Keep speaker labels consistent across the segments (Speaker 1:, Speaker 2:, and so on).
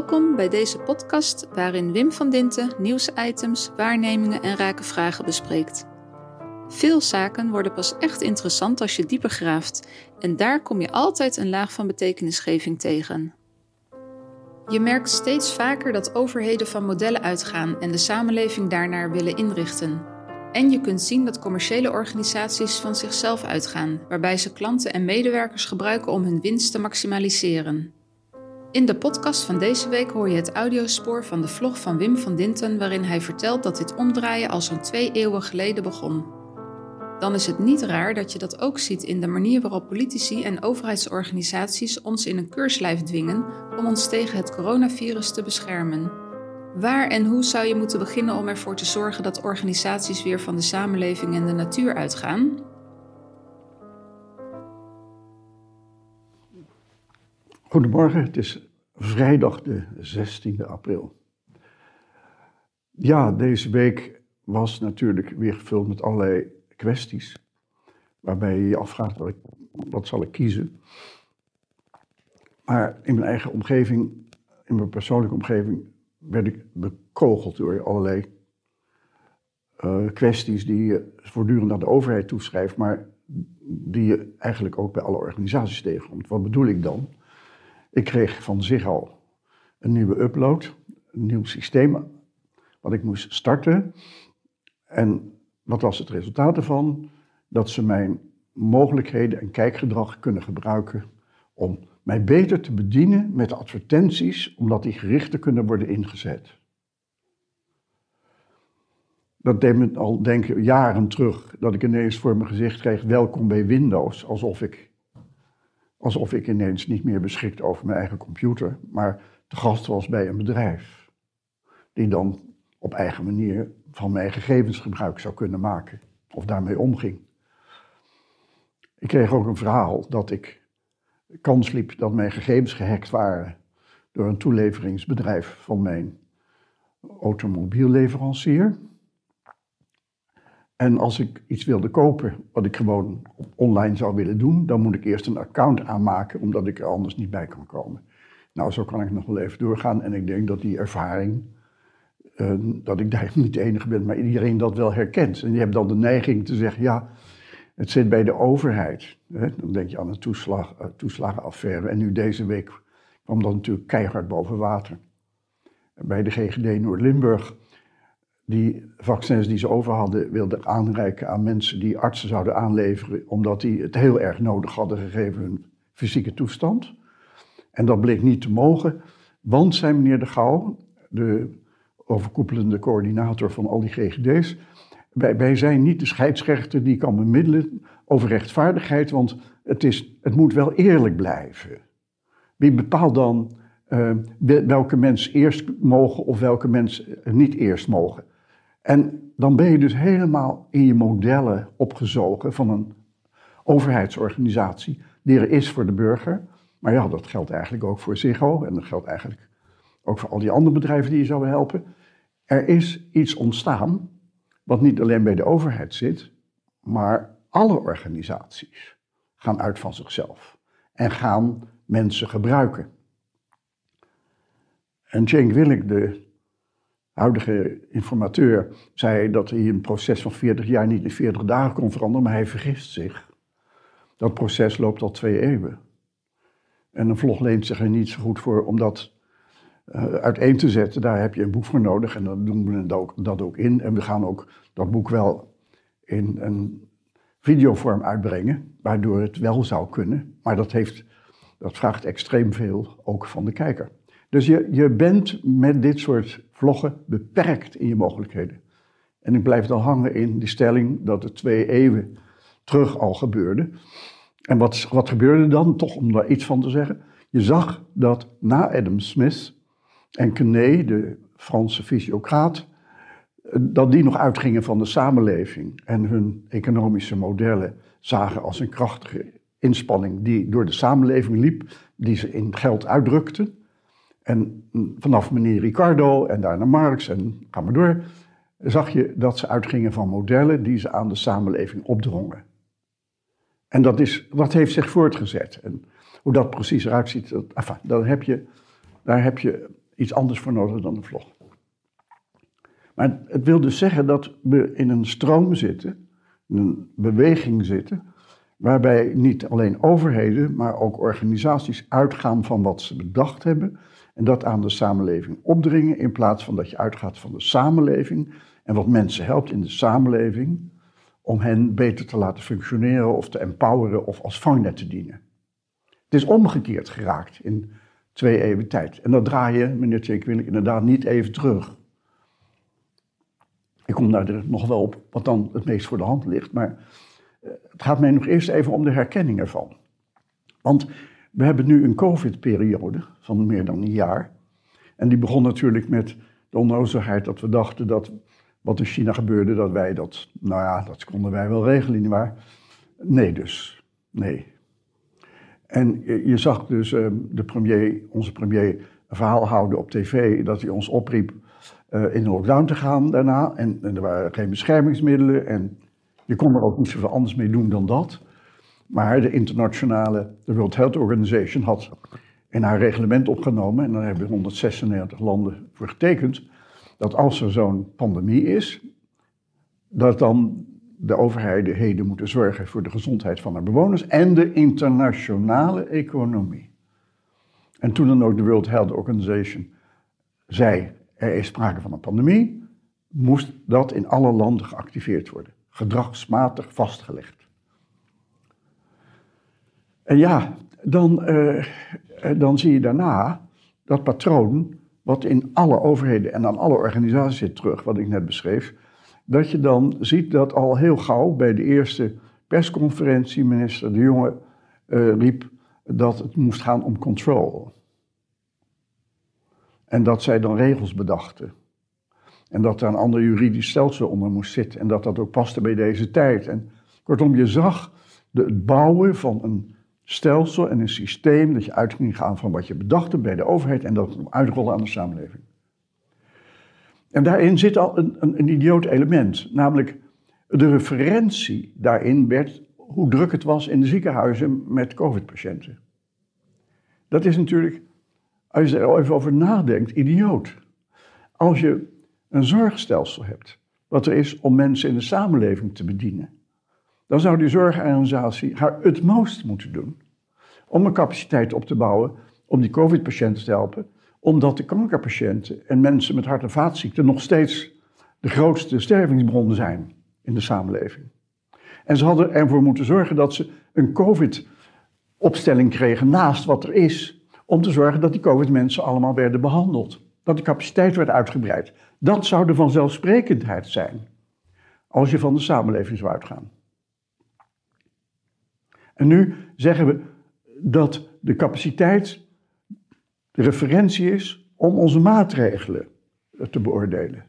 Speaker 1: Welkom bij deze podcast waarin Wim van Dinten nieuwsitems, waarnemingen en rake vragen bespreekt. Veel zaken worden pas echt interessant als je dieper graaft en daar kom je altijd een laag van betekenisgeving tegen. Je merkt steeds vaker dat overheden van modellen uitgaan en de samenleving daarnaar willen inrichten. En je kunt zien dat commerciële organisaties van zichzelf uitgaan, waarbij ze klanten en medewerkers gebruiken om hun winst te maximaliseren. In de podcast van deze week hoor je het audiospoor van de vlog van Wim van Dinten, waarin hij vertelt dat dit omdraaien al zo'n twee eeuwen geleden begon. Dan is het niet raar dat je dat ook ziet in de manier waarop politici en overheidsorganisaties ons in een keurslijf dwingen om ons tegen het coronavirus te beschermen. Waar en hoe zou je moeten beginnen om ervoor te zorgen dat organisaties weer van de samenleving en de natuur uitgaan?
Speaker 2: Goedemorgen, het is vrijdag de 16e april. Ja, deze week was natuurlijk weer gevuld met allerlei kwesties. Waarbij je je afvraagt, wat, wat zal ik kiezen? Maar in mijn eigen omgeving, in mijn persoonlijke omgeving, werd ik bekogeld door allerlei uh, kwesties die je voortdurend aan de overheid toeschrijft, maar die je eigenlijk ook bij alle organisaties tegenkomt. Wat bedoel ik dan? Ik kreeg van zich al een nieuwe upload, een nieuw systeem wat ik moest starten. En wat was het resultaat ervan? Dat ze mijn mogelijkheden en kijkgedrag kunnen gebruiken om mij beter te bedienen met advertenties, omdat die gerichter kunnen worden ingezet. Dat deed me al denken jaren terug, dat ik ineens voor mijn gezicht kreeg: welkom bij Windows, alsof ik alsof ik ineens niet meer beschikt over mijn eigen computer, maar te gast was bij een bedrijf. Die dan op eigen manier van mijn gegevens gebruik zou kunnen maken. Of daarmee omging. Ik kreeg ook een verhaal dat ik kans liep dat mijn gegevens gehackt waren door een toeleveringsbedrijf van mijn automobielleverancier. En als ik iets wilde kopen, wat ik gewoon online zou willen doen, dan moet ik eerst een account aanmaken, omdat ik er anders niet bij kan komen. Nou, zo kan ik nog wel even doorgaan. En ik denk dat die ervaring, uh, dat ik daar niet de enige ben, maar iedereen dat wel herkent. En je hebt dan de neiging te zeggen, ja, het zit bij de overheid. Hè? Dan denk je aan een toeslag, uh, toeslagenaffaire. En nu deze week kwam dat natuurlijk keihard boven water. Bij de GGD Noord-Limburg die vaccins die ze over hadden wilden aanreiken aan mensen die artsen zouden aanleveren, omdat die het heel erg nodig hadden gegeven hun fysieke toestand. En dat bleek niet te mogen, want, zei meneer De Gauw, de overkoepelende coördinator van al die GGD's, wij, wij zijn niet de scheidsrechter die kan bemiddelen over rechtvaardigheid, want het, is, het moet wel eerlijk blijven. Wie bepaalt dan uh, welke mensen eerst mogen of welke mensen niet eerst mogen? En dan ben je dus helemaal in je modellen opgezogen van een overheidsorganisatie die er is voor de burger. Maar ja, dat geldt eigenlijk ook voor Ziggo en dat geldt eigenlijk ook voor al die andere bedrijven die je zouden helpen. Er is iets ontstaan wat niet alleen bij de overheid zit, maar alle organisaties gaan uit van zichzelf en gaan mensen gebruiken. En Cenk Willink, de huidige informateur zei dat hij een proces van 40 jaar niet in 40 dagen kon veranderen, maar hij vergist zich. Dat proces loopt al twee eeuwen. En een vlog leent zich er niet zo goed voor om dat uh, uiteen te zetten. Daar heb je een boek voor nodig en dan doen we dat ook, dat ook in. En we gaan ook dat boek wel in een videovorm uitbrengen, waardoor het wel zou kunnen. Maar dat, heeft, dat vraagt extreem veel ook van de kijker. Dus je, je bent met dit soort vloggen beperkt in je mogelijkheden. En ik blijf dan hangen in die stelling dat het twee eeuwen terug al gebeurde. En wat, wat gebeurde dan, toch om daar iets van te zeggen? Je zag dat na Adam Smith en Quenet, de Franse fysiocraat, dat die nog uitgingen van de samenleving en hun economische modellen zagen als een krachtige inspanning die door de samenleving liep, die ze in geld uitdrukten. En vanaf meneer Ricardo en daarna Marx en ga maar door, zag je dat ze uitgingen van modellen die ze aan de samenleving opdrongen. En dat, is, dat heeft zich voortgezet. En hoe dat precies eruit ziet, dat, enfin, dan heb je daar heb je iets anders voor nodig dan een vlog. Maar het wil dus zeggen dat we in een stroom zitten, in een beweging zitten, waarbij niet alleen overheden, maar ook organisaties uitgaan van wat ze bedacht hebben en dat aan de samenleving opdringen, in plaats van dat je uitgaat van de samenleving en wat mensen helpt in de samenleving om hen beter te laten functioneren of te empoweren of als vangnet te dienen. Het is omgekeerd geraakt in twee eeuwen tijd. En dat draai je, meneer Tjekwinnik, inderdaad niet even terug. Ik kom daar nog wel op wat dan het meest voor de hand ligt, maar eh, het gaat mij nog eerst even om de herkenning ervan. Want we hebben nu een COVID-periode van meer dan een jaar. En die begon natuurlijk met de onnozelheid dat we dachten dat wat in China gebeurde, dat wij dat, nou ja, dat konden wij wel regelen, nietwaar? Nee dus, nee. En je zag dus uh, de premier, onze premier een verhaal houden op tv, dat hij ons opriep uh, in de lockdown te gaan daarna. En, en, er waren geen beschermingsmiddelen en je kon er ook niet zoveel anders mee doen dan dat. Maar de internationale, de World Health Organization had in haar reglement opgenomen, en daar hebben 196 landen voor getekend, dat als er zo'n pandemie is, dat dan de overheden moeten zorgen voor de gezondheid van haar bewoners en de internationale economie. En toen dan ook de World Health Organization zei, er is sprake van een pandemie, moest dat in alle landen geactiveerd worden, gedragsmatig vastgelegd. En ja, dan, uh, dan zie je daarna dat patroon wat in alle overheden en aan alle organisaties zit terug, wat ik net beschreef, dat je dan ziet dat al heel gauw bij de eerste persconferentie minister De Jonge uh, riep dat het moest gaan om control. En dat zij dan regels bedachten. En dat er een ander juridisch stelsel onder moest zitten. En dat dat ook paste bij deze tijd. En kortom, je zag de, het bouwen van een stelsel en een systeem dat je uit ging gaan van wat je bedacht bij de overheid en dat uitrollen aan de samenleving. En daarin zit al een, een, een idioot element, namelijk de referentie daarin werd hoe druk het was in de ziekenhuizen met COVID-patiënten. Dat is natuurlijk, als je er even over nadenkt, idioot. Als je een zorgstelsel hebt, wat er is om mensen in de samenleving te bedienen, dan zou die zorgorganisatie haar utmost moeten doen om een capaciteit op te bouwen om die COVID-patiënten te helpen, omdat de kankerpatiënten en mensen met hart- en vaatziekten nog steeds de grootste stervingsbron zijn in de samenleving. En ze hadden ervoor moeten zorgen dat ze een COVID-opstelling kregen naast wat er is, om te zorgen dat die COVID-mensen allemaal werden behandeld. Dat de capaciteit werd uitgebreid. Dat zou de vanzelfsprekendheid zijn, als je van de samenleving zou uitgaan. En nu zeggen we dat de capaciteit de referentie is om onze maatregelen te beoordelen.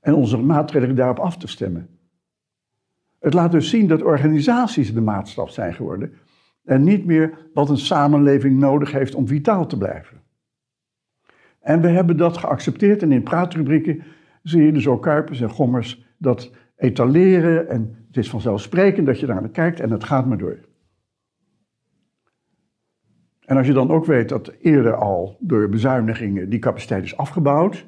Speaker 2: En onze maatregelen daarop af te stemmen. Het laat dus zien dat organisaties de maatstaf zijn geworden en niet meer wat een samenleving nodig heeft om vitaal te blijven. En we hebben dat geaccepteerd en in praatrubrieken zie je dus ook Kuipers en Gommers dat etaleren en het is vanzelfsprekend dat je daar naar kijkt en het gaat maar door. En als je dan ook weet dat eerder al door bezuinigingen die capaciteit is afgebouwd,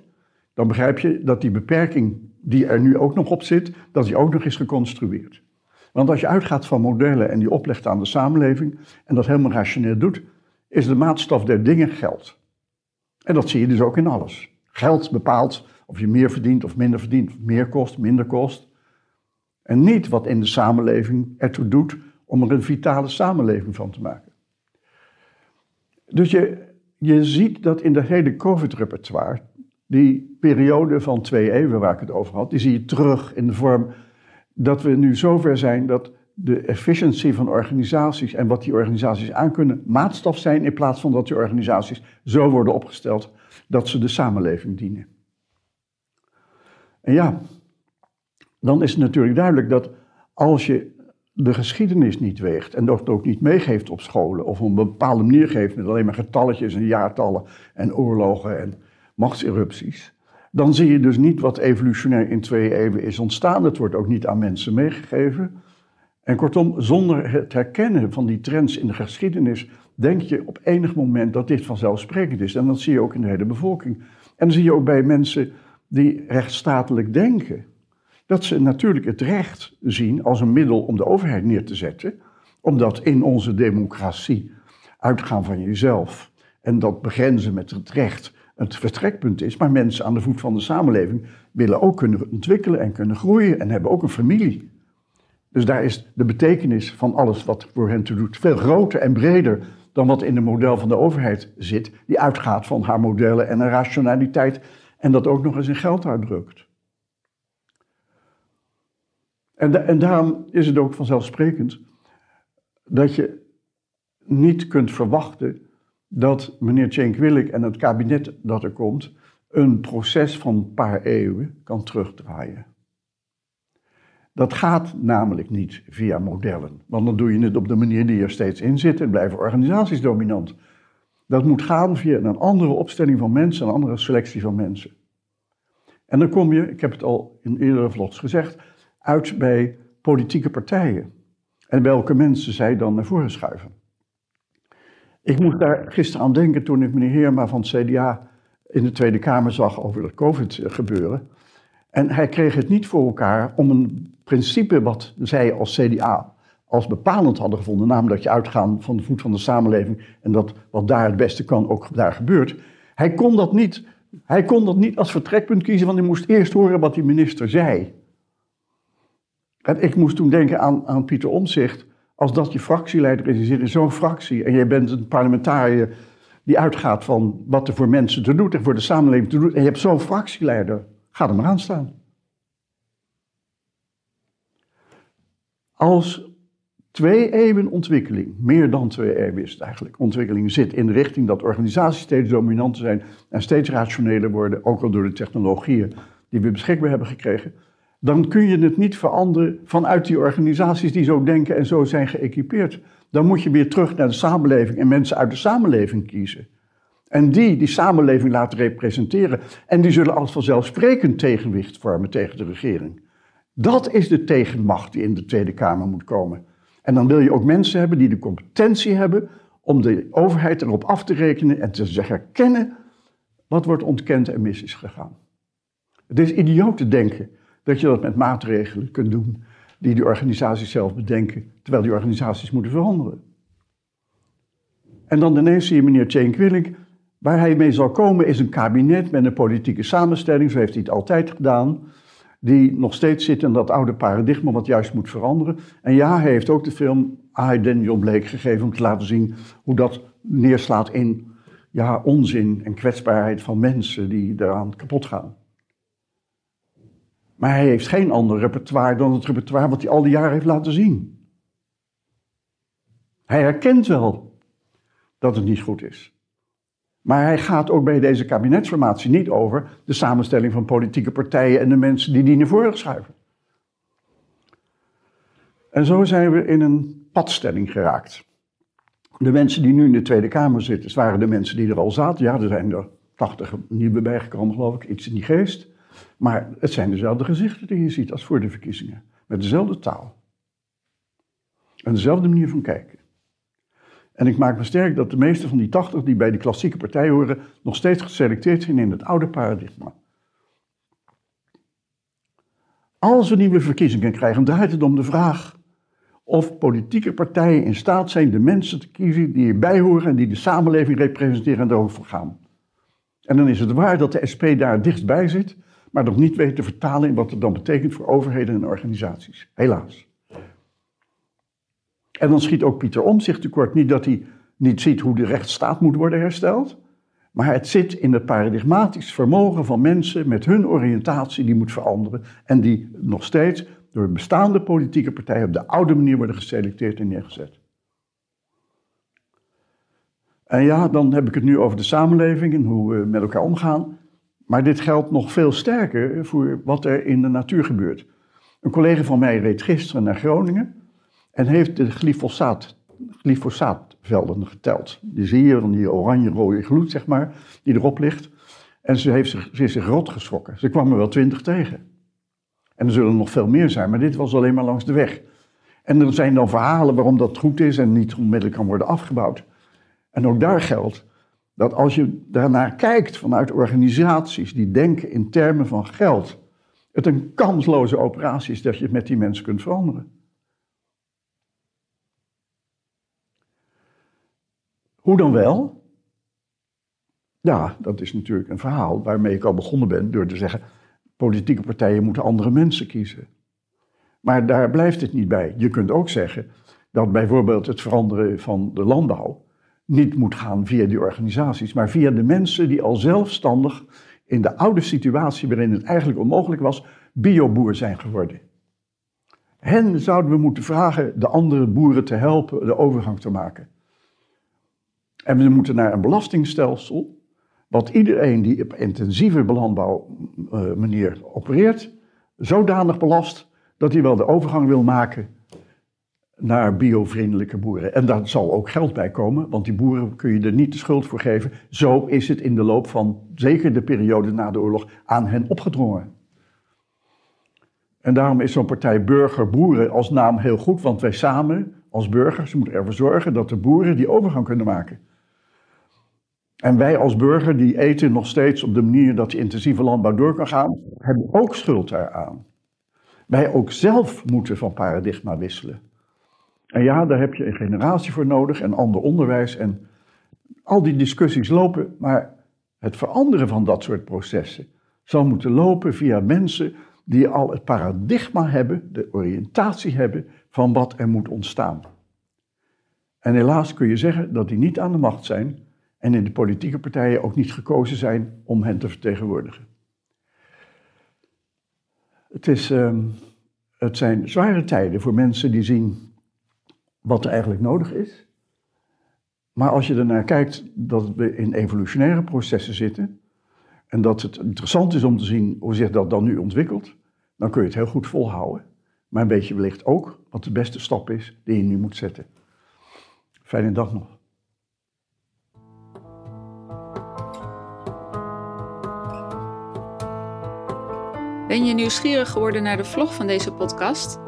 Speaker 2: dan begrijp je dat die beperking die er nu ook nog op zit, dat die ook nog is geconstrueerd. Want als je uitgaat van modellen en die oplegt aan de samenleving en dat helemaal rationeel doet, is de maatstaf der dingen geld. En dat zie je dus ook in alles. Geld bepaalt of je meer verdient of minder verdient, meer kost, minder kost. En niet wat in de samenleving ertoe doet om er een vitale samenleving van te maken. Dus je, je ziet dat in de hele COVID-repertoire, die periode van twee eeuwen waar ik het over had, die zie je terug in de vorm dat we nu zover zijn dat de efficiency van organisaties en wat die organisaties aankunnen maatstaf zijn in plaats van dat die organisaties zo worden opgesteld dat ze de samenleving dienen. En ja, dan is het natuurlijk duidelijk dat als je de geschiedenis niet weegt en dat ook niet meegeeft op scholen of op een bepaalde manier geeft met alleen maar getalletjes en jaartallen en oorlogen en machtserupties, dan zie je dus niet wat evolutionair in twee eeuwen is ontstaan. Het wordt ook niet aan mensen meegegeven. En kortom, zonder het herkennen van die trends in de geschiedenis denk je op enig moment dat dit vanzelfsprekend is. En dat zie je ook in de hele bevolking. En dan zie je ook bij mensen die rechtsstatelijk denken. Dat ze natuurlijk het recht zien als een middel om de overheid neer te zetten. Omdat in onze democratie uitgaan van jezelf en dat begrenzen met het recht het vertrekpunt is. Maar mensen aan de voet van de samenleving willen ook kunnen ontwikkelen en kunnen groeien en hebben ook een familie. Dus daar is de betekenis van alles wat voor hen te doet veel groter en breder dan wat in het model van de overheid zit, die uitgaat van haar modellen en een rationaliteit en dat ook nog eens in geld uitdrukt. En, daarom is het ook vanzelfsprekend dat je niet kunt verwachten dat meneer Cenk Willink en het kabinet dat er komt een proces van een paar eeuwen kan terugdraaien. Dat gaat namelijk niet via modellen, want dan doe je het op de manier die er steeds in zit en blijven organisaties dominant. Dat moet gaan via een andere opstelling van mensen, een andere selectie van mensen. En dan kom je, ik heb het al in eerdere vlogs gezegd, uit bij politieke partijen. En welke mensen zij dan naar voren schuiven. Ik moest daar gisteren aan denken toen ik meneer Heerma van het CDA in de Tweede Kamer zag over het COVID gebeuren. En hij kreeg het niet voor elkaar om een principe wat zij als CDA als bepalend hadden gevonden, namelijk dat je uitgaan van de voet van de samenleving en dat wat daar het beste kan ook daar gebeurt. Hij kon dat niet, hij kon dat niet als vertrekpunt kiezen, want hij moest eerst horen wat die minister zei. Ik moest toen denken aan, aan Pieter Omzicht, als dat je fractieleider is, je zit in zo'n fractie en je bent een parlementariër die uitgaat van wat er voor mensen te doen en voor de samenleving te doen, en je hebt zo'n fractieleider, ga er maar aan staan. Als twee eeuwen ontwikkeling, meer dan twee eeuwen is het eigenlijk, ontwikkeling zit in de richting dat organisaties steeds dominanter zijn en steeds rationeler worden, ook al door de technologieën die we beschikbaar hebben gekregen, dan kun je het niet veranderen vanuit die organisaties die zo denken en zo zijn geëquipeerd. Dan moet je weer terug naar de samenleving en mensen uit de samenleving kiezen. En die die samenleving laten representeren. En die zullen als vanzelfsprekend tegenwicht vormen tegen de regering. Dat is de tegenmacht die in de Tweede Kamer moet komen. En dan wil je ook mensen hebben die de competentie hebben om de overheid erop af te rekenen en te herkennen wat wordt ontkend en mis is gegaan. Het is idioot te denken dat je dat met maatregelen kunt doen die die organisaties zelf bedenken, terwijl die organisaties moeten veranderen. En dan ineens zie je meneer Cenk Willink, waar hij mee zal komen is een kabinet met een politieke samenstelling, zo heeft hij het altijd gedaan, die nog steeds zit in dat oude paradigma wat juist moet veranderen. En ja, hij heeft ook de film I, Daniel Blake gegeven om te laten zien hoe dat neerslaat in ja, onzin en kwetsbaarheid van mensen die eraan kapot gaan. Maar hij heeft geen ander repertoire dan het repertoire wat hij al die jaren heeft laten zien. Hij herkent wel dat het niet goed is. Maar hij gaat ook bij deze kabinetsformatie niet over de samenstelling van politieke partijen en de mensen die die naar voren schuiven. En zo zijn we in een padstelling geraakt. De mensen die nu in de Tweede Kamer zitten, waren de mensen die er al zaten. Ja, er zijn er tachtig nieuwe bijgekomen, geloof ik, iets in die geest. Maar het zijn dezelfde gezichten die je ziet als voor de verkiezingen. Met dezelfde taal. En dezelfde manier van kijken. En ik maak me sterk dat de meeste van die 80 die bij die klassieke partij horen, nog steeds geselecteerd zijn in het oude paradigma. Als we nieuwe verkiezingen krijgen, draait het om de vraag of politieke partijen in staat zijn de mensen te kiezen die erbij horen en die de samenleving representeren en erover gaan. En dan is het waar dat de SP daar dichtbij zit, maar nog niet weet te vertalen in wat het dan betekent voor overheden en organisaties. Helaas. En dan schiet ook Pieter Omzicht tekort. Niet dat hij niet ziet hoe de rechtsstaat moet worden hersteld, maar het zit in het paradigmatisch vermogen van mensen met hun oriëntatie die moet veranderen en die nog steeds door bestaande politieke partijen op de oude manier worden geselecteerd en neergezet. En ja, dan heb ik het nu over de samenleving en hoe we met elkaar omgaan. Maar dit geldt nog veel sterker voor wat er in de natuur gebeurt. Een collega van mij reed gisteren naar Groningen en heeft de glyfosaat, glyfosaatvelden geteld. Die zie je van die oranje-rode gloed, zeg maar, die erop ligt. En ze, heeft zich, ze is zich rot geschrokken. Ze kwam er wel twintig tegen. En er zullen nog veel meer zijn, maar dit was alleen maar langs de weg. En er zijn dan verhalen waarom dat goed is en niet onmiddellijk kan worden afgebouwd. En ook daar geldt dat als je daarnaar kijkt vanuit organisaties die denken in termen van geld, het een kansloze operatie is dat je het met die mensen kunt veranderen. Hoe dan wel? Ja, dat is natuurlijk een verhaal waarmee ik al begonnen ben door te zeggen, politieke partijen moeten andere mensen kiezen. Maar daar blijft het niet bij. Je kunt ook zeggen dat bijvoorbeeld het veranderen van de landbouw niet moet gaan via die organisaties, maar via de mensen die al zelfstandig in de oude situatie waarin het eigenlijk onmogelijk was, bioboer zijn geworden. Hen zouden we moeten vragen de andere boeren te helpen de overgang te maken. En we moeten naar een belastingstelsel, wat iedereen die op intensieve landbouw uh, manier opereert, zodanig belast dat hij wel de overgang wil maken naar biovriendelijke boeren. En daar zal ook geld bij komen, want die boeren kun je er niet de schuld voor geven. Zo is het in de loop van zeker de periode na de oorlog aan hen opgedrongen. En daarom is zo'n partij Burger-Boeren als naam heel goed, want wij samen als burgers moeten ervoor zorgen dat de boeren die overgang kunnen maken. En wij als burger die eten nog steeds op de manier dat de intensieve landbouw door kan gaan, hebben ook schuld daaraan. Wij ook zelf moeten van paradigma wisselen. En ja, daar heb je een generatie voor nodig en ander onderwijs en al die discussies lopen, maar het veranderen van dat soort processen zal moeten lopen via mensen die al het paradigma hebben, de oriëntatie hebben van wat er moet ontstaan. En helaas kun je zeggen dat die niet aan de macht zijn en in de politieke partijen ook niet gekozen zijn om hen te vertegenwoordigen. Het, is, uh, het zijn zware tijden voor mensen die zien wat er eigenlijk nodig is. Maar als je ernaar kijkt dat we in evolutionaire processen zitten en dat het interessant is om te zien hoe zich dat dan nu ontwikkelt, dan kun je het heel goed volhouden. Maar een beetje wellicht ook wat de beste stap is die je nu moet zetten. Fijne dag nog.
Speaker 1: Ben je nieuwsgierig geworden naar de vlog van deze podcast?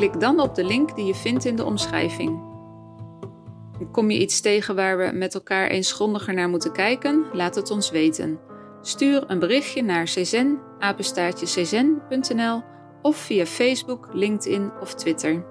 Speaker 1: Klik dan op de link die je vindt in de omschrijving. Kom je iets tegen waar we met elkaar eens grondiger naar moeten kijken? Laat het ons weten. Stuur een berichtje naar czen, of via Facebook, LinkedIn of Twitter.